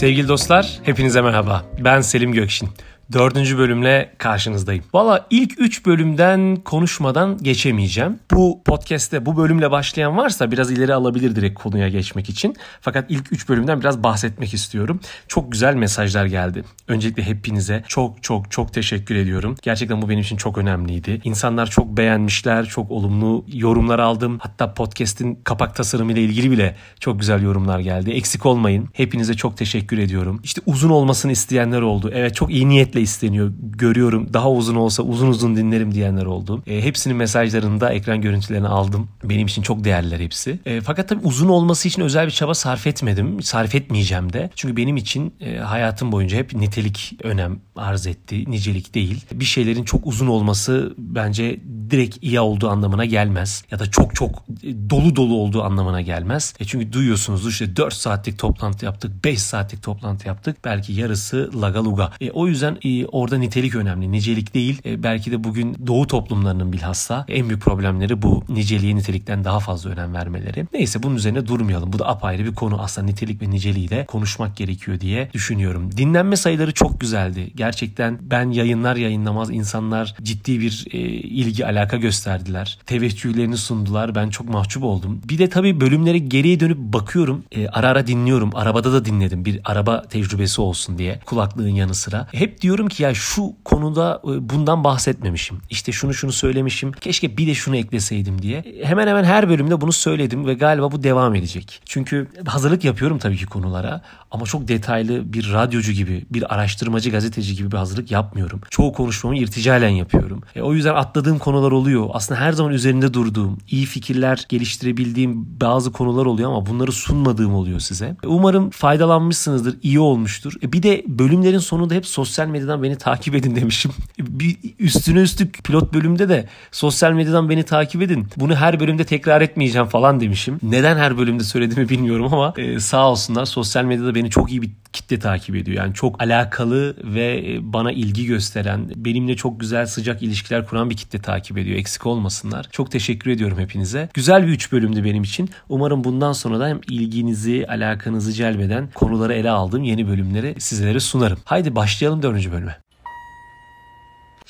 Sevgili dostlar, hepinize merhaba. Ben Selim Gökşin. Dördüncü bölümle karşınızdayım. Valla ilk üç bölümden konuşmadan geçemeyeceğim. Bu podcast'te bu bölümle başlayan varsa biraz ileri alabilir direkt konuya geçmek için. Fakat ilk üç bölümden biraz bahsetmek istiyorum. Çok güzel mesajlar geldi. Öncelikle hepinize çok çok çok teşekkür ediyorum. Gerçekten bu benim için çok önemliydi. İnsanlar çok beğenmişler, çok olumlu yorumlar aldım. Hatta podcast'in kapak tasarımı ile ilgili bile çok güzel yorumlar geldi. Eksik olmayın. Hepinize çok teşekkür ediyorum. İşte uzun olmasını isteyenler oldu. Evet çok iyi niyetle özellikle isteniyor. Görüyorum daha uzun olsa uzun uzun dinlerim diyenler oldu. E, hepsinin mesajlarını da ekran görüntülerini aldım. Benim için çok değerliler hepsi. E, fakat tabii uzun olması için özel bir çaba sarf etmedim. Sarf etmeyeceğim de. Çünkü benim için e, hayatım boyunca hep nitelik önem arz etti. Nicelik değil. Bir şeylerin çok uzun olması bence direkt iyi olduğu anlamına gelmez. Ya da çok çok dolu dolu olduğu anlamına gelmez. E çünkü duyuyorsunuz işte 4 saatlik toplantı yaptık, 5 saatlik toplantı yaptık. Belki yarısı lagaluga. E, o yüzden e, orada nitelik önemli, nicelik değil. E, belki de bugün doğu toplumlarının bilhassa en büyük problemleri bu. Niceliğe nitelikten daha fazla önem vermeleri. Neyse bunun üzerine durmayalım. Bu da apayrı bir konu. Aslında nitelik ve niceliği de konuşmak gerekiyor diye düşünüyorum. Dinlenme sayıları çok güzeldi. Gerçekten ben yayınlar yayınlamaz insanlar ciddi bir e, ilgi alaka gösterdiler. Teveccühlerini sundular. Ben çok mahcup oldum. Bir de tabii bölümleri geriye dönüp bakıyorum. E, ara ara dinliyorum. Arabada da dinledim. Bir araba tecrübesi olsun diye kulaklığın yanı sıra. Hep diyorum ki ya şu konuda e, bundan bahsetmemişim. İşte şunu şunu söylemişim. Keşke bir de şunu ekleseydim diye. Hemen hemen her bölümde bunu söyledim ve galiba bu devam edecek. Çünkü hazırlık yapıyorum tabii ki konulara ama çok detaylı bir radyocu gibi, bir araştırmacı, gazeteci gibi bir hazırlık yapmıyorum. Çoğu konuşmamı irticalen yapıyorum. E, o yüzden atladığım konular oluyor. Aslında her zaman üzerinde durduğum, iyi fikirler geliştirebildiğim bazı konular oluyor ama bunları sunmadığım oluyor size. E, umarım faydalanmışsınızdır, iyi olmuştur. E, bir de bölümlerin sonunda hep sosyal medyadan beni takip edin demişim. Bir üstüne üstlük pilot bölümde de sosyal medyadan beni takip edin. Bunu her bölümde tekrar etmeyeceğim falan demişim. Neden her bölümde söylediğimi bilmiyorum ama e, sağ olsunlar sosyal medyada beni çok iyi bir kitle takip ediyor. Yani çok alakalı ve e, bana ilgi gösteren, benimle çok güzel sıcak ilişkiler kuran bir kitle takip ediyor. Eksik olmasınlar. Çok teşekkür ediyorum hepinize. Güzel bir üç bölümdü benim için. Umarım bundan sonra da hem ilginizi, alakanızı celbeden konuları ele aldığım yeni bölümleri sizlere sunarım. Haydi başlayalım dördüncü bölüme.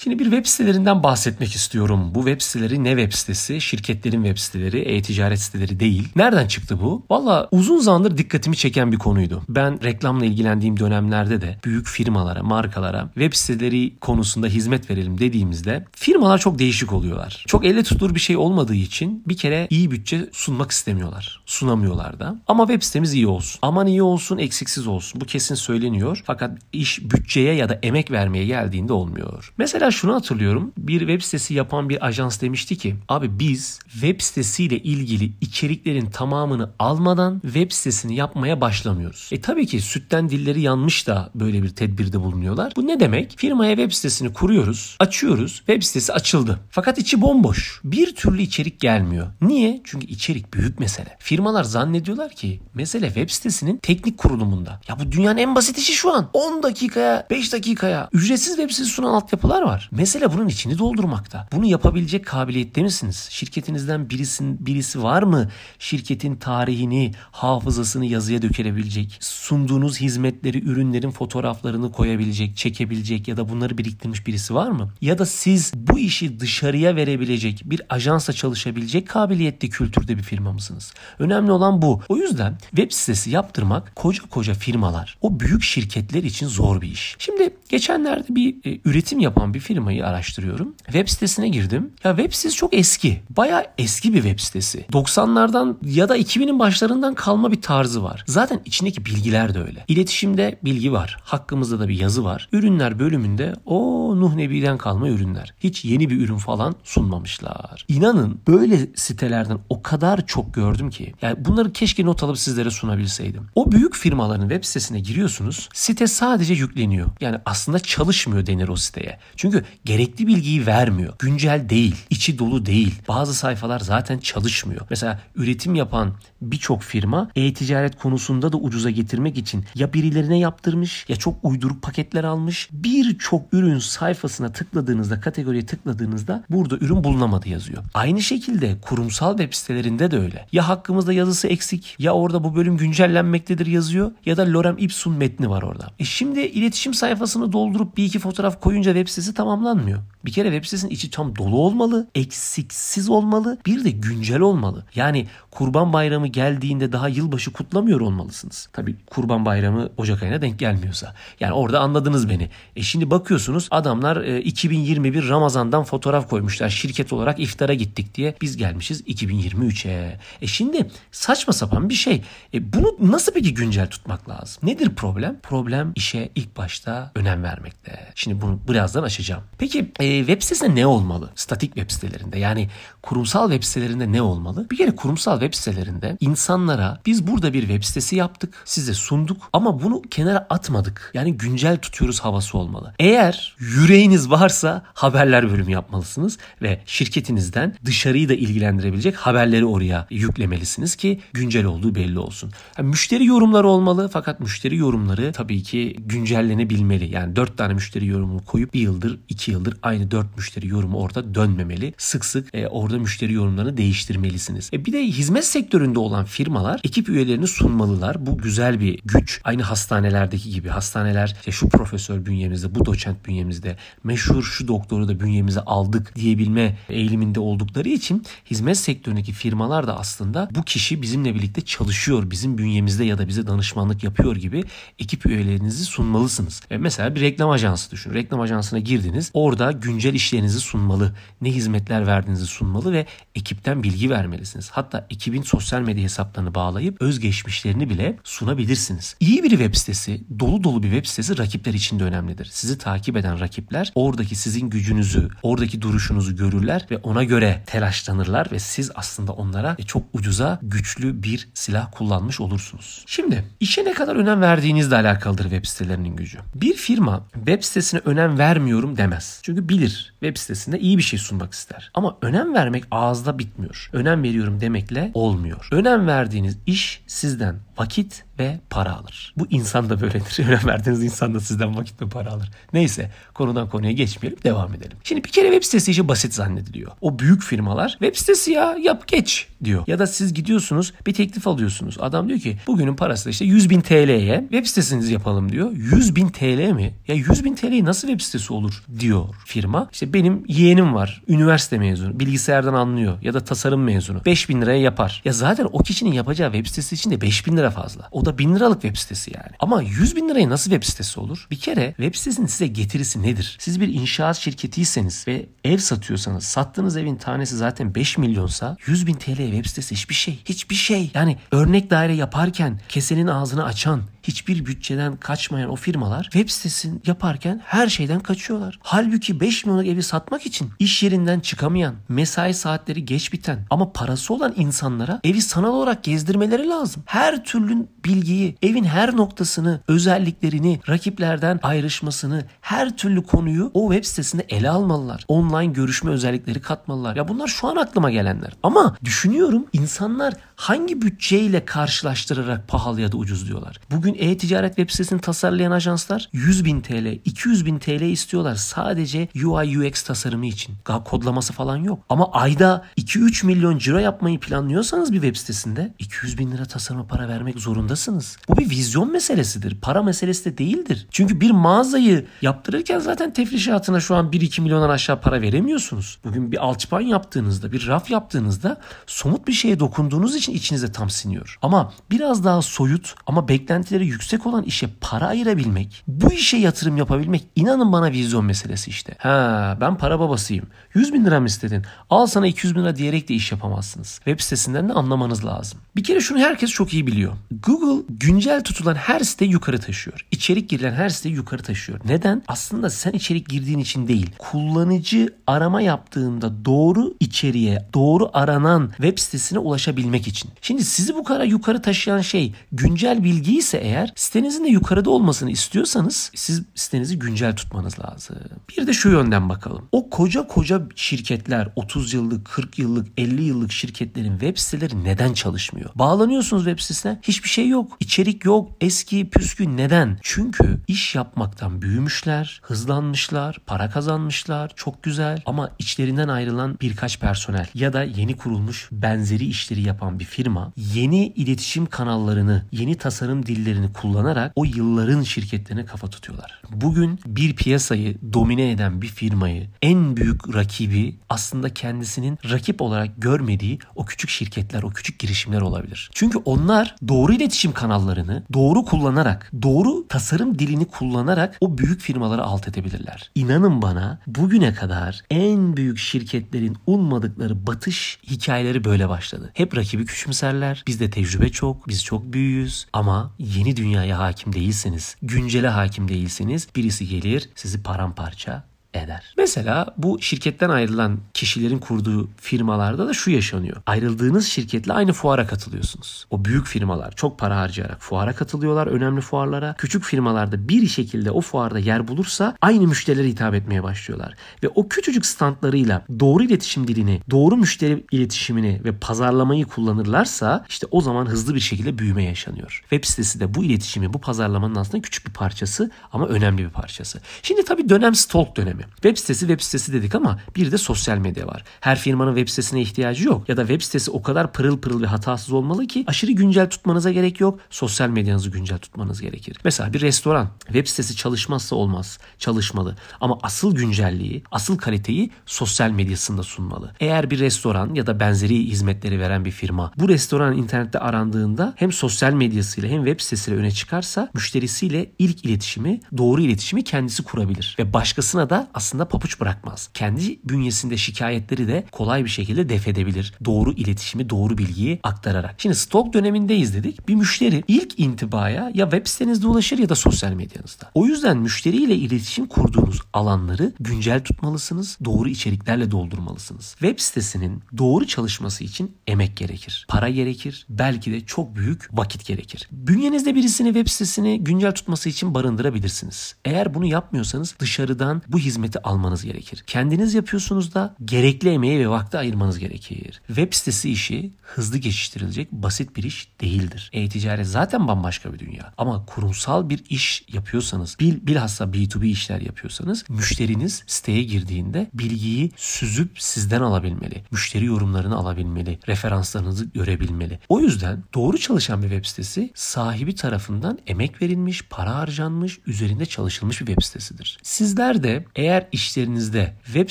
Şimdi bir web sitelerinden bahsetmek istiyorum. Bu web siteleri ne web sitesi? Şirketlerin web siteleri, e-ticaret siteleri değil. Nereden çıktı bu? Valla uzun zamandır dikkatimi çeken bir konuydu. Ben reklamla ilgilendiğim dönemlerde de büyük firmalara, markalara web siteleri konusunda hizmet verelim dediğimizde firmalar çok değişik oluyorlar. Çok elle tutulur bir şey olmadığı için bir kere iyi bütçe sunmak istemiyorlar. Sunamıyorlar da. Ama web sitemiz iyi olsun. Aman iyi olsun, eksiksiz olsun. Bu kesin söyleniyor. Fakat iş bütçeye ya da emek vermeye geldiğinde olmuyor. Mesela şunu hatırlıyorum. Bir web sitesi yapan bir ajans demişti ki abi biz web sitesiyle ilgili içeriklerin tamamını almadan web sitesini yapmaya başlamıyoruz. E tabii ki sütten dilleri yanmış da böyle bir tedbirde bulunuyorlar. Bu ne demek? Firmaya web sitesini kuruyoruz, açıyoruz. Web sitesi açıldı. Fakat içi bomboş. Bir türlü içerik gelmiyor. Niye? Çünkü içerik büyük mesele. Firmalar zannediyorlar ki mesele web sitesinin teknik kurulumunda. Ya bu dünyanın en basit işi şu an. 10 dakikaya, 5 dakikaya ücretsiz web sitesi sunan altyapılar var var. Mesele bunun içini doldurmakta. Bunu yapabilecek kabiliyette misiniz? Şirketinizden birisin, birisi var mı? Şirketin tarihini, hafızasını yazıya dökebilecek, sunduğunuz hizmetleri, ürünlerin fotoğraflarını koyabilecek, çekebilecek ya da bunları biriktirmiş birisi var mı? Ya da siz bu işi dışarıya verebilecek, bir ajansa çalışabilecek kabiliyette kültürde bir firma mısınız? Önemli olan bu. O yüzden web sitesi yaptırmak koca koca firmalar, o büyük şirketler için zor bir iş. Şimdi geçenlerde bir e, üretim yapan bir firmayı araştırıyorum. Web sitesine girdim. Ya web sitesi çok eski. Baya eski bir web sitesi. 90'lardan ya da 2000'in başlarından kalma bir tarzı var. Zaten içindeki bilgiler de öyle. İletişimde bilgi var. Hakkımızda da bir yazı var. Ürünler bölümünde o Nuh Nebi'den kalma ürünler. Hiç yeni bir ürün falan sunmamışlar. İnanın böyle sitelerden o kadar çok gördüm ki. Yani bunları keşke not alıp sizlere sunabilseydim. O büyük firmaların web sitesine giriyorsunuz. Site sadece yükleniyor. Yani aslında çalışmıyor denir o siteye. Çünkü Çünkü gerekli bilgiyi vermiyor. Güncel değil, içi dolu değil. Bazı sayfalar zaten çalışmıyor. Mesela üretim yapan birçok firma e-ticaret konusunda da ucuza getirmek için ya birilerine yaptırmış ya çok uyduruk paketler almış. Birçok ürün sayfasına tıkladığınızda, kategoriye tıkladığınızda burada ürün bulunamadı yazıyor. Aynı şekilde kurumsal web sitelerinde de öyle. Ya hakkımızda yazısı eksik ya orada bu bölüm güncellenmektedir yazıyor ya da lorem ipsum metni var orada. E şimdi iletişim sayfasını doldurup bir iki fotoğraf koyunca web sitesi tamamlanmıyor. Bir kere web sitesinin içi tam dolu olmalı, eksiksiz olmalı, bir de güncel olmalı. Yani Kurban Bayramı geldiğinde daha yılbaşı kutlamıyor olmalısınız. Tabii Kurban Bayramı Ocak ayına denk gelmiyorsa. Yani orada anladınız beni. E şimdi bakıyorsunuz adamlar e, 2021 Ramazan'dan fotoğraf koymuşlar. Şirket olarak iftara gittik diye. Biz gelmişiz 2023'e. E şimdi saçma sapan bir şey. E bunu nasıl peki güncel tutmak lazım? Nedir problem? Problem işe ilk başta önem vermekte. Şimdi bunu birazdan açacağım. Peki e, web sitesinde ne olmalı? Statik web sitelerinde yani kurumsal web sitelerinde ne olmalı? Bir kere kurumsal web sitelerinde insanlara biz burada bir web sitesi yaptık, size sunduk ama bunu kenara atmadık. Yani güncel tutuyoruz havası olmalı. Eğer yüreğiniz varsa haberler bölümü yapmalısınız ve şirketinizden dışarıyı da ilgilendirebilecek haberleri oraya yüklemelisiniz ki güncel olduğu belli olsun. Yani müşteri yorumları olmalı fakat müşteri yorumları tabii ki güncellenebilmeli. Yani 4 tane müşteri yorumunu koyup bir yıldır, 2 yıldır aynı 4 müşteri yorumu orada dönmemeli. Sık sık e, orada müşteri yorumlarını değiştirmelisiniz. E, bir de hizmet sektöründe olan firmalar ekip üyelerini sunmalılar. Bu güzel bir güç. Aynı hastanelerdeki gibi. Hastaneler işte şu profesör bünyemizde, bu doçent bünyemizde, meşhur şu doktoru da bünyemize aldık diyebilme eğiliminde oldukları için hizmet sektöründeki firmalar da aslında bu kişi bizimle birlikte çalışıyor, bizim bünyemizde ya da bize danışmanlık yapıyor gibi ekip üyelerinizi sunmalısınız. E mesela bir reklam ajansı düşün. Reklam ajansına girdiniz. Orada güncel işlerinizi sunmalı. Ne hizmetler verdiğinizi sunmalı ve ekipten bilgi vermelisiniz. Hatta ekibin sosyal medya hesaplarını bağlayıp özgeçmişlerini bile sunabilirsiniz. İyi bir web sitesi, dolu dolu bir web sitesi rakipler için de önemlidir. Sizi takip eden rakipler oradaki sizin gücünüzü, oradaki duruşunuzu görürler ve ona göre telaşlanırlar ve siz aslında onlara çok ucuza güçlü bir silah kullanmış olursunuz. Şimdi işe ne kadar önem verdiğinizle alakalıdır web sitelerinin gücü. Bir firma web sitesine önem vermiyorum demez. Çünkü bilir web sitesinde iyi bir şey sunmak ister. Ama önem vermek ağızda bitmiyor. Önem veriyorum demekle olmuyor. Önem verdiğiniz iş sizden vakit ve para alır. Bu insan da böyledir. Önem verdiğiniz insan da sizden vakit ve para alır. Neyse konudan konuya geçmeyelim devam edelim. Şimdi bir kere web sitesi işi basit zannediliyor. O büyük firmalar web sitesi ya yap geç diyor. Ya da siz gidiyorsunuz bir teklif alıyorsunuz. Adam diyor ki bugünün parası da işte 100 bin TL'ye web sitesinizi yapalım diyor. 100 bin TL mi? Ya 100 bin TL'ye nasıl web sitesi olur diyor firma. İşte benim yeğenim var. Üniversite mezunu. Bilgisayardan anlıyor. Ya da tasarım mezunu. 5 bin liraya yapar. Ya zaten o kişinin yapacağı web sitesi için de 5 bin lira fazla. O da 1000 liralık web sitesi yani. Ama 100 bin liraya nasıl web sitesi olur? Bir kere web sitesinin size getirisi nedir? Siz bir inşaat şirketiyseniz ve ev satıyorsanız sattığınız evin tanesi zaten 5 milyonsa 100 bin TL web sitesi hiçbir şey. Hiçbir şey. Yani örnek daire yaparken kesenin ağzını açan, hiçbir bütçeden kaçmayan o firmalar web sitesini yaparken her şeyden kaçıyorlar. Halbuki 5 milyonluk evi satmak için iş yerinden çıkamayan, mesai saatleri geç biten ama parası olan insanlara evi sanal olarak gezdirmeleri lazım. Her türlü bilgiyi, evin her noktasını, özelliklerini, rakiplerden ayrışmasını, her türlü konuyu o web sitesinde ele almalılar. Online görüşme özellikleri katmalılar. Ya bunlar şu an aklıma gelenler. Ama düşünüyorum insanlar hangi bütçeyle karşılaştırarak pahalı ya da ucuz diyorlar. Bugün e-ticaret web sitesini tasarlayan ajanslar 100 bin TL, 200 bin TL istiyorlar sadece UI UX tasarımı için. Daha kodlaması falan yok. Ama ayda 2-3 milyon ciro yapmayı planlıyorsanız bir web sitesinde 200 bin lira tasarıma para vermek zorundasınız. Bu bir vizyon meselesidir. Para meselesi de değildir. Çünkü bir mağazayı yaptırırken zaten tefrişatına şu an 1-2 milyondan aşağı para veremiyorsunuz. Bugün bir alçıpan yaptığınızda, bir raf yaptığınızda somut bir şeye dokunduğunuz için içinize tam siniyor. Ama biraz daha soyut ama beklentileri yüksek olan işe para ayırabilmek, bu işe yatırım yapabilmek inanın bana vizyon meselesi işte. Ha ben para babasıyım. 100 bin lira mı istedin? Al sana 200 bin lira diyerek de iş yapamazsınız. Web sitesinden de anlamanız lazım. Bir kere şunu herkes çok iyi biliyor. Google güncel tutulan her site yukarı taşıyor. İçerik girilen her site yukarı taşıyor. Neden? Aslında sen içerik girdiğin için değil. Kullanıcı arama yaptığında doğru içeriğe, doğru aranan web sitesine ulaşabilmek için. Şimdi sizi bu kadar yukarı taşıyan şey güncel bilgi ise eğer sitenizin de yukarıda olmasını istiyorsanız siz sitenizi güncel tutmanız lazım. Bir de şu yönden bakalım. O koca koca şirketler 30 yıllık, 40 yıllık, 50 yıllık şirketlerin web siteleri neden çalışmıyor? Bağlanıyorsunuz web sitesine hiçbir şey yok. İçerik yok. Eski püskü neden? Çünkü iş yapmaktan büyümüşler, hızlanmışlar, para kazanmışlar. Çok güzel ama içlerinden ayrılan birkaç personel ya da yeni kurulmuş benzeri işleri yapan bir firma yeni iletişim kanallarını, yeni tasarım dillerini kullanarak o yılların şirketlerine kafa tutuyorlar. Bugün bir piyasayı domine eden bir firmayı en büyük rakibi aslında kendisinin rakip olarak görmediği o küçük şirketler, o küçük girişimler olabilir. Çünkü onlar doğru iletişim kanallarını doğru kullanarak, doğru tasarım dilini kullanarak o büyük firmaları alt edebilirler. İnanın bana bugüne kadar en büyük şirketlerin ummadıkları batış hikayeleri böyle başladı. Hep rakibi küçümserler. Bizde tecrübe çok, biz çok büyüğüz ama yeni dünyaya hakim değilseniz, güncele hakim değilseniz birisi gelir sizi paramparça eder. Mesela bu şirketten ayrılan kişilerin kurduğu firmalarda da şu yaşanıyor. Ayrıldığınız şirketle aynı fuara katılıyorsunuz. O büyük firmalar çok para harcayarak fuara katılıyorlar önemli fuarlara. Küçük firmalarda bir şekilde o fuarda yer bulursa aynı müşterilere hitap etmeye başlıyorlar. Ve o küçücük standlarıyla doğru iletişim dilini, doğru müşteri iletişimini ve pazarlamayı kullanırlarsa işte o zaman hızlı bir şekilde büyüme yaşanıyor. Web sitesi de bu iletişimi, bu pazarlamanın aslında küçük bir parçası ama önemli bir parçası. Şimdi tabii dönem stalk dönemi dönemi. Web sitesi web sitesi dedik ama bir de sosyal medya var. Her firmanın web sitesine ihtiyacı yok. Ya da web sitesi o kadar pırıl pırıl ve hatasız olmalı ki aşırı güncel tutmanıza gerek yok. Sosyal medyanızı güncel tutmanız gerekir. Mesela bir restoran web sitesi çalışmazsa olmaz. Çalışmalı. Ama asıl güncelliği, asıl kaliteyi sosyal medyasında sunmalı. Eğer bir restoran ya da benzeri hizmetleri veren bir firma bu restoran internette arandığında hem sosyal medyasıyla hem web sitesiyle öne çıkarsa müşterisiyle ilk iletişimi, doğru iletişimi kendisi kurabilir. Ve başkasına da aslında papuç bırakmaz. Kendi bünyesinde şikayetleri de kolay bir şekilde def edebilir. Doğru iletişimi, doğru bilgiyi aktararak. Şimdi stok dönemindeyiz dedik. Bir müşteri ilk intibaya ya web sitenizde ulaşır ya da sosyal medyanızda. O yüzden müşteriyle iletişim kurduğunuz alanları güncel tutmalısınız. Doğru içeriklerle doldurmalısınız. Web sitesinin doğru çalışması için emek gerekir. Para gerekir. Belki de çok büyük vakit gerekir. Bünyenizde birisini web sitesini güncel tutması için barındırabilirsiniz. Eğer bunu yapmıyorsanız dışarıdan bu hizmet hizmeti almanız gerekir. Kendiniz yapıyorsunuz da gerekli emeği ve vakti ayırmanız gerekir. Web sitesi işi hızlı geçiştirilecek basit bir iş değildir. E-ticaret zaten bambaşka bir dünya. Ama kurumsal bir iş yapıyorsanız, bil, bilhassa B2B işler yapıyorsanız müşteriniz siteye girdiğinde bilgiyi süzüp sizden alabilmeli. Müşteri yorumlarını alabilmeli. Referanslarınızı görebilmeli. O yüzden doğru çalışan bir web sitesi sahibi tarafından emek verilmiş, para harcanmış, üzerinde çalışılmış bir web sitesidir. Sizler de eğer işlerinizde web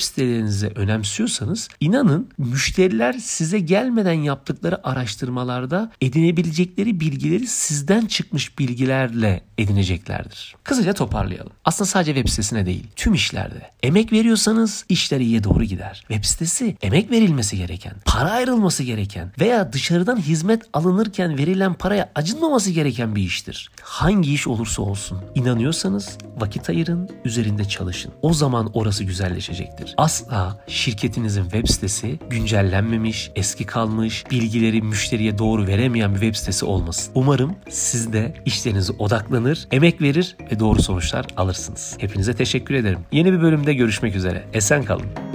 sitelerinizi önemsiyorsanız inanın müşteriler size gelmeden yaptıkları araştırmalarda edinebilecekleri bilgileri sizden çıkmış bilgilerle edineceklerdir. Kısaca toparlayalım. Aslında sadece web sitesine değil, tüm işlerde. Emek veriyorsanız işler iyiye doğru gider. Web sitesi emek verilmesi gereken, para ayrılması gereken veya dışarıdan hizmet alınırken verilen paraya acınmaması gereken bir iştir. Hangi iş olursa olsun inanıyorsanız vakit ayırın, üzerinde çalışın. O zaman orası güzelleşecektir. Asla şirketinizin web sitesi güncellenmemiş, eski kalmış, bilgileri müşteriye doğru veremeyen bir web sitesi olmasın. Umarım siz de işlerinize odaklanır, emek verir ve doğru sonuçlar alırsınız. Hepinize teşekkür ederim. Yeni bir bölümde görüşmek üzere. Esen kalın.